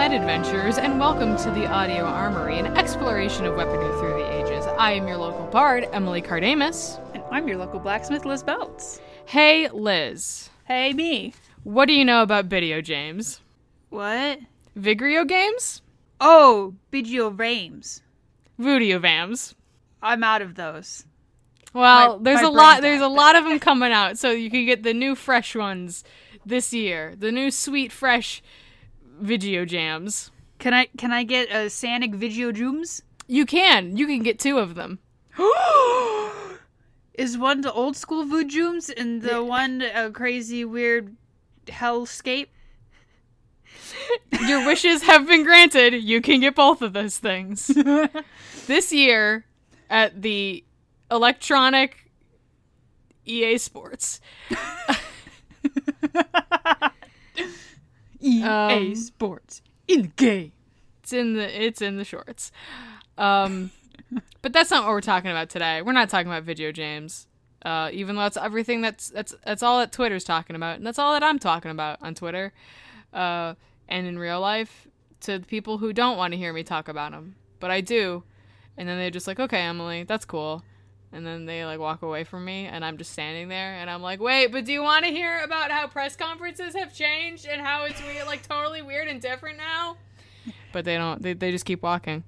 adventurers, and welcome to the Audio Armory, an exploration of weaponry through the ages. I am your local bard, Emily Kardamis. And I'm your local blacksmith, Liz Beltz. Hey, Liz. Hey, me. What do you know about video games? What? Vigrio games? Oh, Bigio Rames. Voodoo Vams. I'm out of those. Well, My- there's my a lot. There's a lot of them coming out, so you can get the new fresh ones this year. The new sweet fresh video jams. Can I can I get a Sanic Vigio Jooms? You can. You can get two of them. Is one the old school Vujooms and the one a crazy weird hellscape? Your wishes have been granted. You can get both of those things. this year at the Electronic EA Sports. EA Um, Sports in the game. It's in the it's in the shorts. Um but that's not what we're talking about today. We're not talking about video games. Uh, even though that's everything that's that's that's all that Twitter's talking about, and that's all that I'm talking about on Twitter, uh, and in real life to the people who don't want to hear me talk about them, but I do, and then they're just like, okay, Emily, that's cool, and then they like walk away from me, and I'm just standing there, and I'm like, wait, but do you want to hear about how press conferences have changed and how it's weird, like totally weird and different now? But they don't. They they just keep walking.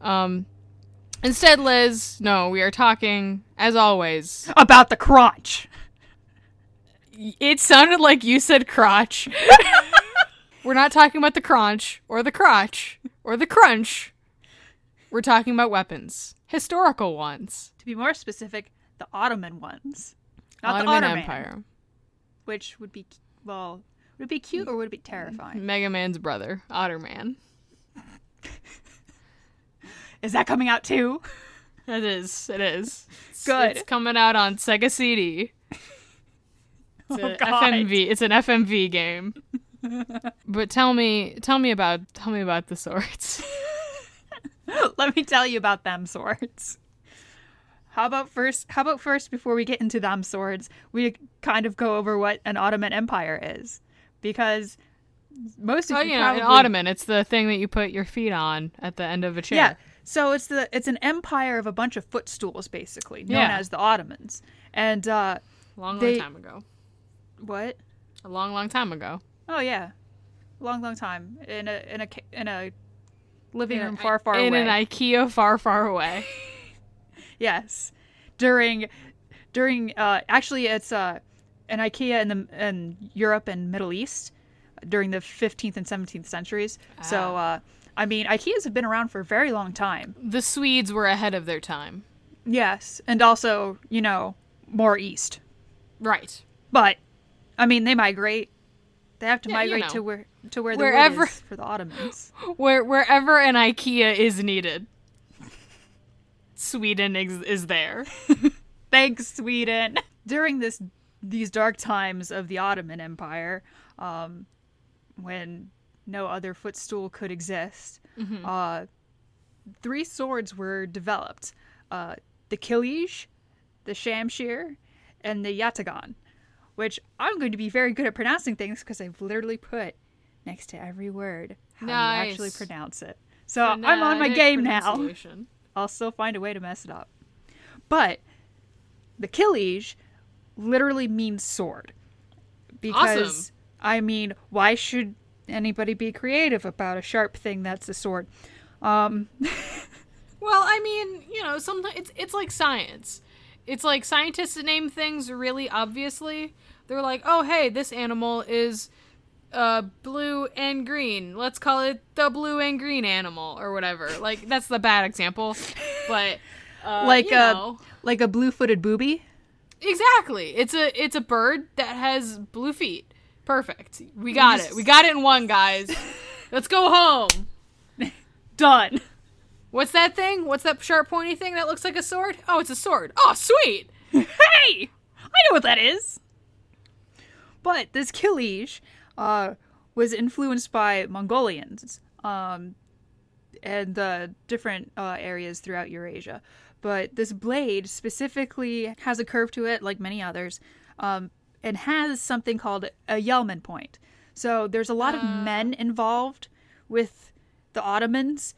Um, Instead, Liz, no, we are talking, as always. About the crotch. It sounded like you said crotch. We're not talking about the crunch, or the crotch, or the crunch. We're talking about weapons. Historical ones. To be more specific, the Ottoman ones. Not Ottoman the Ottoman, Empire. Which would be, well, would it be cute or would it be terrifying? Mega Man's brother, Otterman. Is that coming out too? It is. It is. It's- Good. It's coming out on Sega CD. Oh, it's Oh, FMV. It's an FMV game. but tell me, tell me about, tell me about the swords. Let me tell you about them swords. How about first? How about first, before we get into them swords, we kind of go over what an Ottoman Empire is, because most of Oh, you know, probably an ottoman. It's the thing that you put your feet on at the end of a chair. yeah. So it's the it's an empire of a bunch of footstools, basically known Yeah. as the Ottomans. And uh, long, long They- time ago. what? A long, long time ago. Oh yeah, long long time in a in a in a living In room far far in away. In an IKEA far, far away. Yes, during during uh, actually it's uh, an IKEA in the in Europe and Middle East during the 15th and 17th centuries. So uh, I mean, IKEAs have been around for a very long time. the Swedes were ahead of their time. Yes, and also you know more east. Right. But I mean, they migrate. They have to Yeah, you migrate know. to where to where the Wherever- wood is for the Ottomans. Where wherever an IKEA is needed, Sweden ex- is there. Thanks, Sweden. During this these dark times of the Ottoman Empire, um, when no other footstool could exist, uh, three swords were developed: uh, the Kilij, the Shamshir, and the Yatagan. Which I'm going to be very good at pronouncing things because I've literally put next to every word how you actually pronounce it. So I'm on my game now. I'll still find a way to mess it up. But the Kilij literally means sword. Because Awesome. I mean, why should anybody be creative about a sharp thing that's a sword? Um Well, I mean, you know, sometimes it's it's like science. It's like scientists name things really obviously. They're like, "Oh, hey, this animal is uh blue and green. Let's call it the blue and green animal or whatever." Like that's the bad example, but uh, like you a know. like a blue-footed booby. Exactly. It's a it's a bird that has blue feet. Perfect. We got it. We got it in one, guys. Let's go home. Done. What's that thing? What's that sharp pointy thing that looks like a sword? Oh, it's a sword. Oh, sweet. hey, I know what that is. But this Kilij uh, was influenced by Mongolians um, and uh, different uh, areas throughout Eurasia. But this blade specifically has a curve to it, like many others, um, and has something called a Yelman point. So there's a lot of men involved with the Ottomans.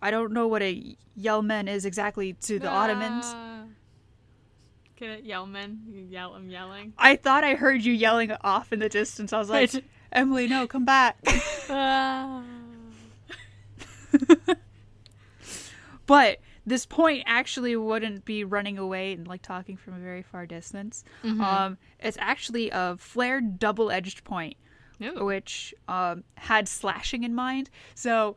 I don't know what a Yelmen is exactly to the Ottomans. Get it, Yellman? You yell, I'm yelling. I thought I heard you yelling off in the distance. I was like. Emily, no, come back. But this point actually wouldn't be running away and like talking from a very far distance. Um, it's actually a flared double-edged point, Ooh. which um, had slashing in mind. So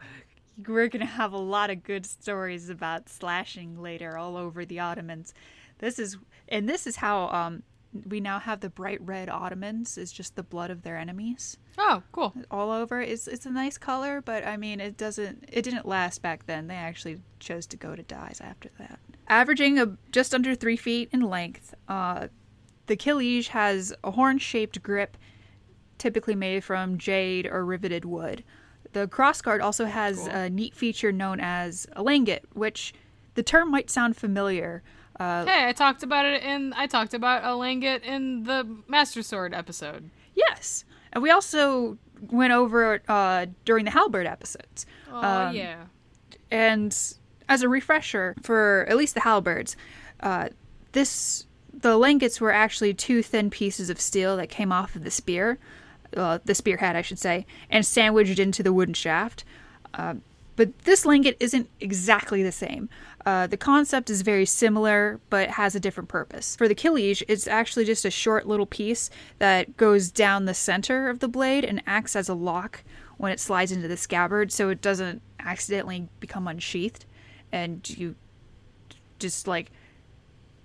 we're gonna have a lot of good stories about slashing later all over the Ottomans. This is and this is how um, we now have the bright red Ottomans. Is just the blood of their enemies Oh, cool. all over. It's it's a nice color, but I mean it doesn't it didn't last back then. They actually chose to go to dyes after that. Averaging a, just under three feet in length, uh, the Kilij has a horn-shaped grip, typically made from jade or riveted wood. The crossguard also has Cool. a neat feature known as a langet, which the term might sound familiar. Uh, Hey, I talked about it in I talked about a langet in the Master Sword episode. yes, and we also went over it uh, during the halberd episodes. Oh Um, yeah. And as a refresher for at least the halberds, uh, this the langets were actually two thin pieces of steel that came off of the spear, uh, the spearhead, I should say, and sandwiched into the wooden shaft. Uh, but this langet isn't exactly the same. Uh, the concept is very similar, but has a different purpose. For the Kilij, it's actually just a short little piece that goes down the center of the blade and acts as a lock when it slides into the scabbard, so it doesn't accidentally become unsheathed, and you just like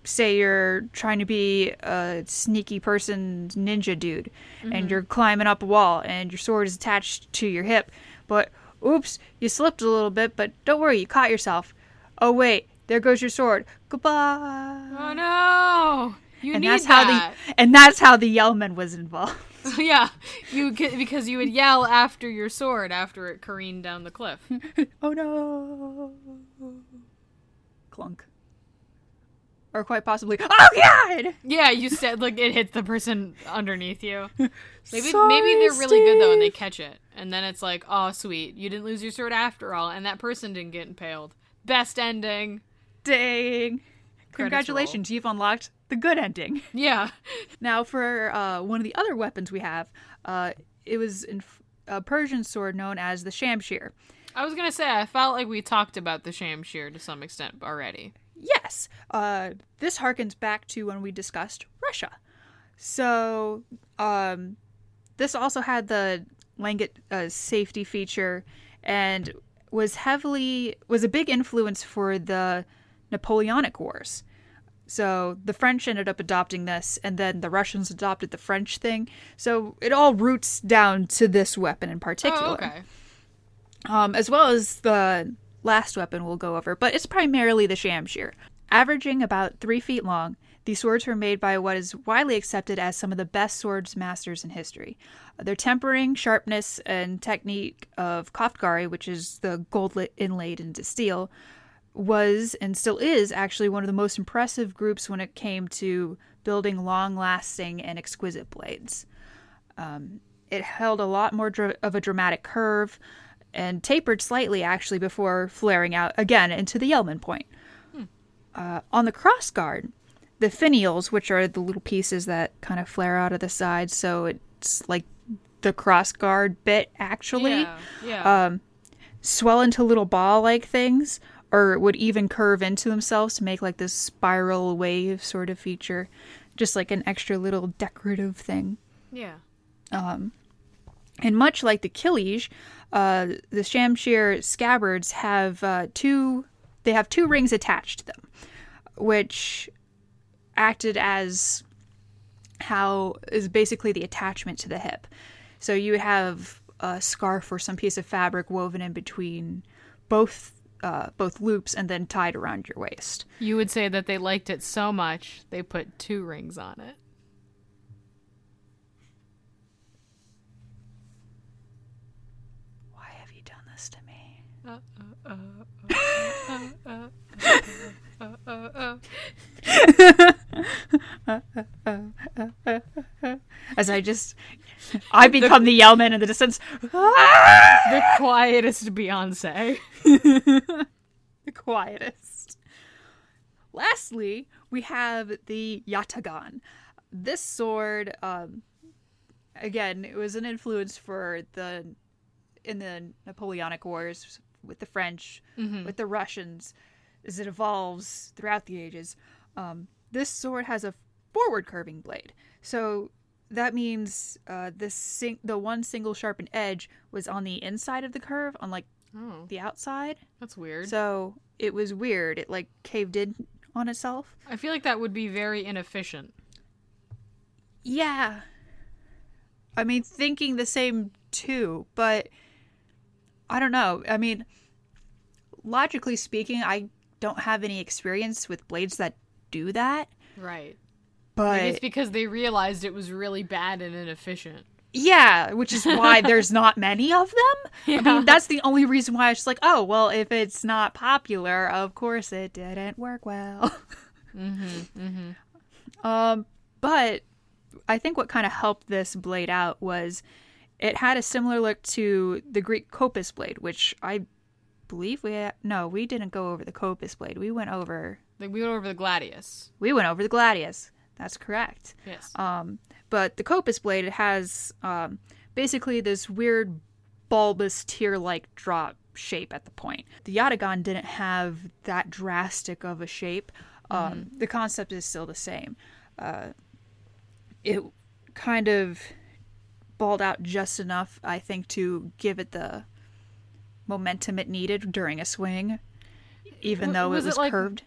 say you're trying to be a sneaky person ninja dude and you're climbing up a wall and your sword is attached to your hip but oops you slipped a little bit but don't worry you caught yourself. Oh wait there goes your sword. Goodbye. Oh no. You and need that's how the and that's how the yellman was involved. Yeah, you because you would yell after your sword after it careened down the cliff. oh no. Clunk or quite possibly oh god Yeah, you said like it hits the person underneath you. Maybe maybe they're really good though and they catch it. And then it's like, "Oh, sweet. You didn't lose your sword after all and that person didn't get impaled." Best ending. Dang. Congratulations, you've unlocked the good ending. Yeah. Now, for uh, one of the other weapons we have, uh, it was in a Persian sword known as the Shamshir. I was going to say I felt like we talked about the Shamshir to some extent already. Yes, uh, this harkens back to when we discussed Russia. So, um, this also had the Langet uh, safety feature and was heavily was a big influence for the Napoleonic Wars. So the French ended up adopting this, and then the Russians adopted the French thing. So it all roots down to this weapon in particular Oh, okay. um, as well as the last weapon we'll go over, but it's primarily the Shamshir. Averaging about three feet long, these swords were made by what is widely accepted as some of the best swords masters in history. Their tempering, sharpness, and technique of Koftgari, which is the gold inlaid into steel, was and still is actually one of the most impressive groups when it came to building long lasting and exquisite blades. Um, it held a lot more of a dramatic curve and tapered slightly actually before flaring out again into the Yellman point. Uh, on the cross guard, the finials, which are the little pieces that kind of flare out of the sides, so it's like the cross guard bit actually Yeah. Yeah. um, swell into little ball like things or would even curve into themselves to make like this spiral wave sort of feature just like an extra little decorative thing yeah. And much like the Kilij, uh, the Shamshir scabbards have uh, two. They have two rings attached to them, which acted as how is basically the attachment to the hip. So you would have a scarf or some piece of fabric woven in between both uh, both loops and then tied around your waist. You would say that they liked it so much they put two rings on it. Why have you done this to me? As I just I become the Yellman in the distance. the quietest Beyonce. the quietest. Lastly, we have the Yatagan. This sword, um, again, it was an influence for the in the Napoleonic Wars with the French, with the Russians, as it evolves throughout the ages. Um, this sword has a forward curving blade, so that means uh, this sing- the one single sharpened edge was on the inside of the curve, on like Oh, the outside. that's weird. So it was weird. It like caved in on itself. I feel like that would be very inefficient. Yeah. I mean, thinking the same too, but I don't know. I mean, logically speaking, I don't have any experience with blades that do that, Right. but Maybe it's because they realized it was really bad and inefficient. yeah, which is why there's not many of them. I mean, that's the only reason why I was like, oh, well, if it's not popular, of course it didn't work well. Hmm. Hmm. Um, but I think what kind of helped this blade out was it had a similar look to the Greek kopis blade, which I believe we no, we didn't go over the kopis blade. We went over Like we went over the gladius. we went over the gladius. That's correct. Yes. Um, but the kopis blade it has um, basically this weird bulbous tear-like drop shape at the point. The Yatagan didn't have that drastic of a shape. Um, The concept is still the same. Uh, it kind of balled out just enough, I think, to give it the momentum it needed during a swing, even though was it it was like- curved.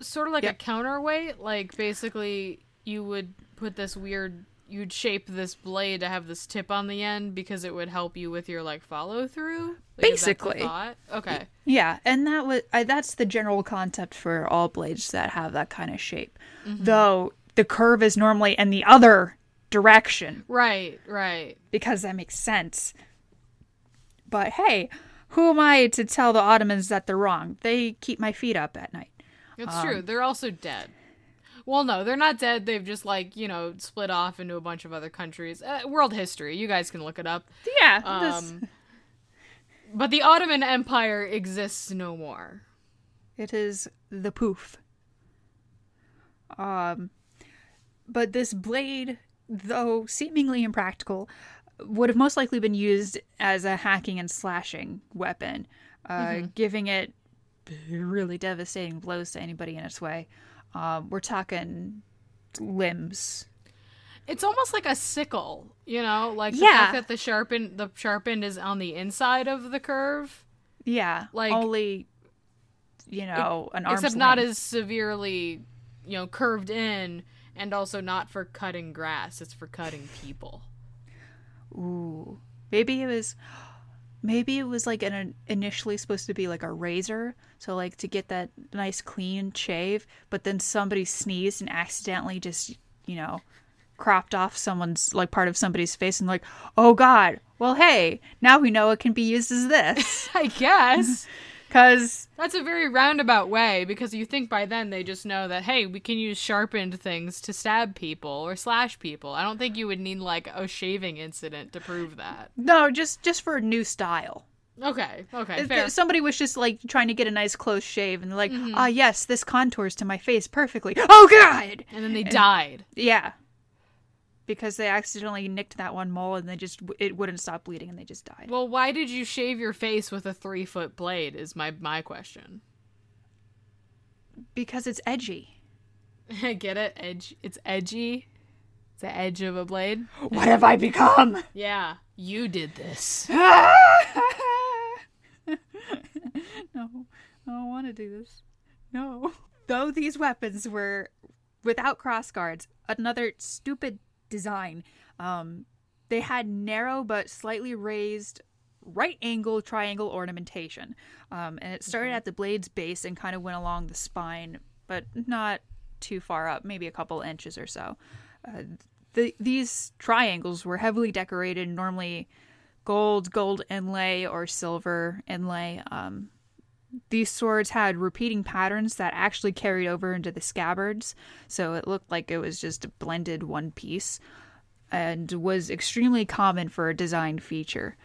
sort of like Yep. a counterweight. Like basically, you would put this weird. You'd shape this blade to have this tip on the end because it would help you with your like follow through. Basically. Okay. Yeah, and that was I, that's the general concept for all blades that have that kind of shape. Mm-hmm. Though the curve is normally in the other direction Right. Right. because that makes sense. But hey, who am I to tell the Ottomans that they're wrong? They keep my feet up at night. It's Um, true. They're also dead. Well, no, they're not dead. They've just like you know split off into a bunch of other countries. Uh, world history. You guys can look it up. Yeah, Um, but the Ottoman Empire exists no more. It is the poof. Um, but this blade, though seemingly impractical, would have most likely been used as a hacking and slashing weapon, uh, giving it really devastating blows to anybody in its way. Um, we're talking limbs. It's almost like a sickle, you know, like the Yeah. fact that the sharpened the sharpened is on the inside of the curve, Yeah, Like- only, you know, an except not as severely, you know, curved in, and also not for cutting grass. It's for cutting people. Ooh, maybe it was, maybe it was like an initially supposed to be like a razor, so like to get that nice clean shave. But then somebody sneezed and accidentally just you know cropped off someone's like part of somebody's face and like, oh god, well hey, now we know it can be used as this I guess because that's a very roundabout way because you think by then they just know that hey, we can use sharpened things to stab people or slash people. I don't think you would need like a shaving incident to prove that. no, just just for a new style. Okay, okay, fair. Somebody was just like trying to get a nice close shave and they're like, ah Mm-hmm. yes, this contours to my face perfectly. Oh god. And then they died. Yeah. Because they accidentally nicked that one mole and they just it wouldn't stop bleeding and they just died. Well, why did you shave your face with a three foot blade? Is my my question. Because it's edgy. Get it? Edge. It's edgy. It's the edge of a blade. What have I become? Yeah, you did this. no, I don't want to do this. No. Though these weapons were without crossguards, another stupid design. Um, they had narrow but slightly raised right angle triangle ornamentation. Um, and it started at the blade's base and kind of went along the spine, but not too far up, maybe a couple inches or so. Uh, the, these triangles were heavily decorated, normally gold, gold inlay, or silver inlay. Um, these swords had repeating patterns that actually carried over into the scabbards, so it looked like it was just a blended one piece. and was extremely common for a design feature.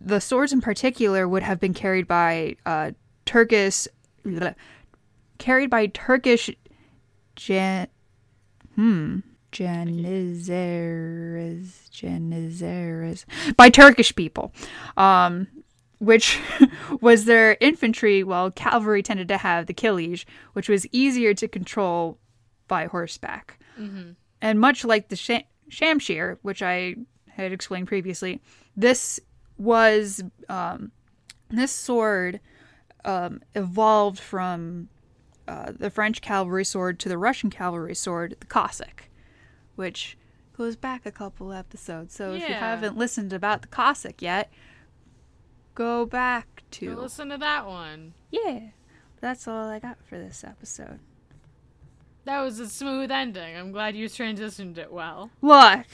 The swords in particular would have been carried by uh, Turkish, carried by Turkish Jan, hmm, Janizaries, Janizaries, by Turkish people, um, which was their infantry, while cavalry tended to have the kilij, which was easier to control by horseback. And much like the sham- Shamshir, which I had explained previously, this was um, this sword um, evolved from uh, the French cavalry sword to the Russian cavalry sword, the Cossack, which goes back a couple episodes. So if you haven't listened about the Cossack yet, go back to Go listen to that one. yeah. That's all I got for this episode. That was a smooth ending. I'm glad you transitioned it well. Look,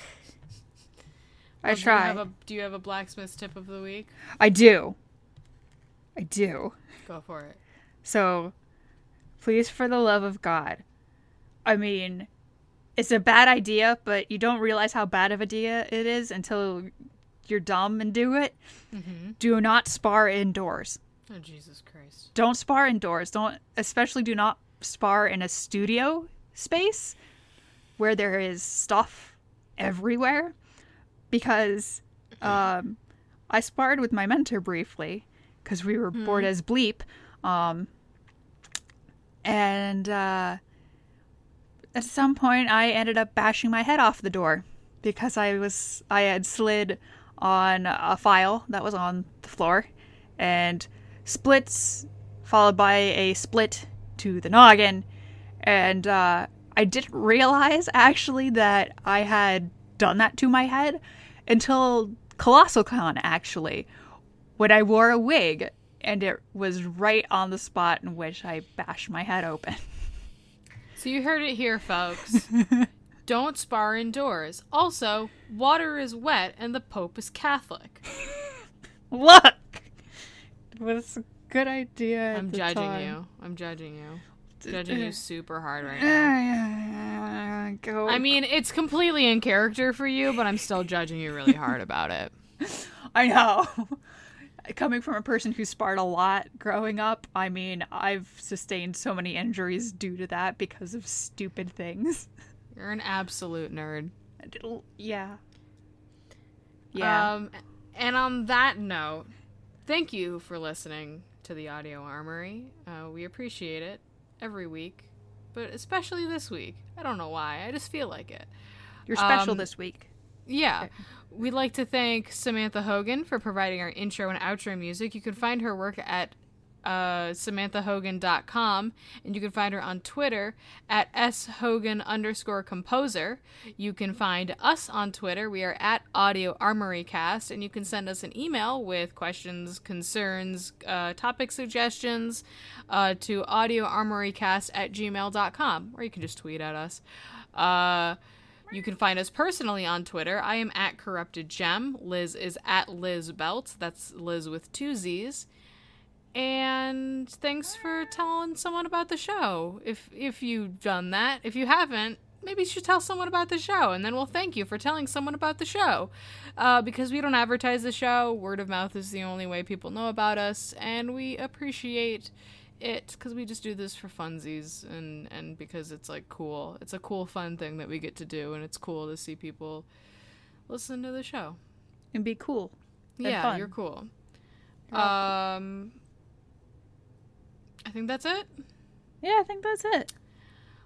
I do try. have a- Do you have a blacksmith tip of the week? I do. I do. Go for it. So, please, for the love of God. I mean, it's a bad idea, but you don't realize how bad of a idea it is until you're dumb and do it. Mm-hmm. Do not spar indoors. Oh Jesus Christ. Don't spar indoors. Don't, especially, do not spar in a studio space where there is stuff everywhere. Because um, I sparred with my mentor briefly because we were bored as bleep. Um, and uh, at some point, I ended up bashing my head off the door because I was I had slid on a file that was on the floor, and splits followed by a split to the noggin, and uh, I didn't realize actually that I had done that to my head until Colossal Con actually, when I wore a wig and it was right on the spot in which I bashed my head open. So you heard it here, folks. Don't spar indoors. Also, water is wet and the Pope is Catholic. Look, it was a good idea. I'm judging time. you. I'm judging you. Judging you eh. super hard right now. Go. I mean, it's completely in character for you, but I'm still judging you really hard about it. I know. Coming from a person who sparred a lot growing up, I mean, I've sustained so many injuries due to that because of stupid things. You're an absolute nerd. Yeah. Yeah. Um, and on that note, thank you for listening to the Audio Armory. Uh, we appreciate it every week, but especially this week. I don't know why. I just feel like it. You're special um, this week. Yeah. We'd like to thank Samantha Hogan for providing our intro and outro music. You can find her work at uh, samanthahogan.com, and you can find her on Twitter at shogan underscore composer. You can find us on Twitter. We are at Audio Armory Cast, and you can send us an email with questions, concerns, uh, topic suggestions uh, to audioarmorycast at gmail.com, or you can just tweet at us. Uh, you can find us personally on Twitter. I am at Corrupted Gem. Liz is at Liz Belt. That's Liz with two Z's. And thanks for telling someone about the show. If if you've done that, if you haven't, maybe you should tell someone about the show, and then we'll thank you for telling someone about the show. Uh, because we don't advertise the show, word of mouth is the only way people know about us, and we appreciate it because we just do this for funsies and and because it's like cool. It's a cool, fun thing that we get to do, and it's cool to see people listen to the show. And be cool. yeah, fun. you're cool. Um, I think that's it. Yeah, I think that's it.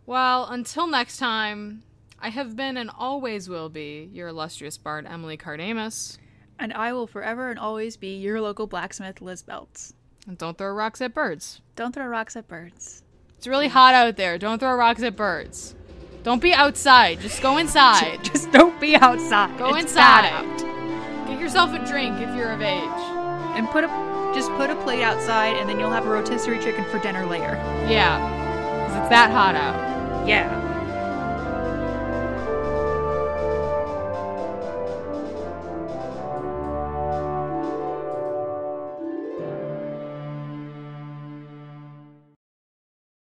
Well, until next time, I have been and always will be your illustrious bard, Emily Kardamis. And I will forever and always be your local blacksmith, Liz Beltz. And don't throw rocks at birds. Don't throw rocks at birds. It's really hot out there. Don't throw rocks at birds. Don't be outside. Just go inside. Just don't be outside. Go It's inside. out. Get yourself a drink if you're of age. And put a just put a plate outside, and then you'll have a rotisserie chicken for dinner later. Yeah, because it's that hot out. Yeah.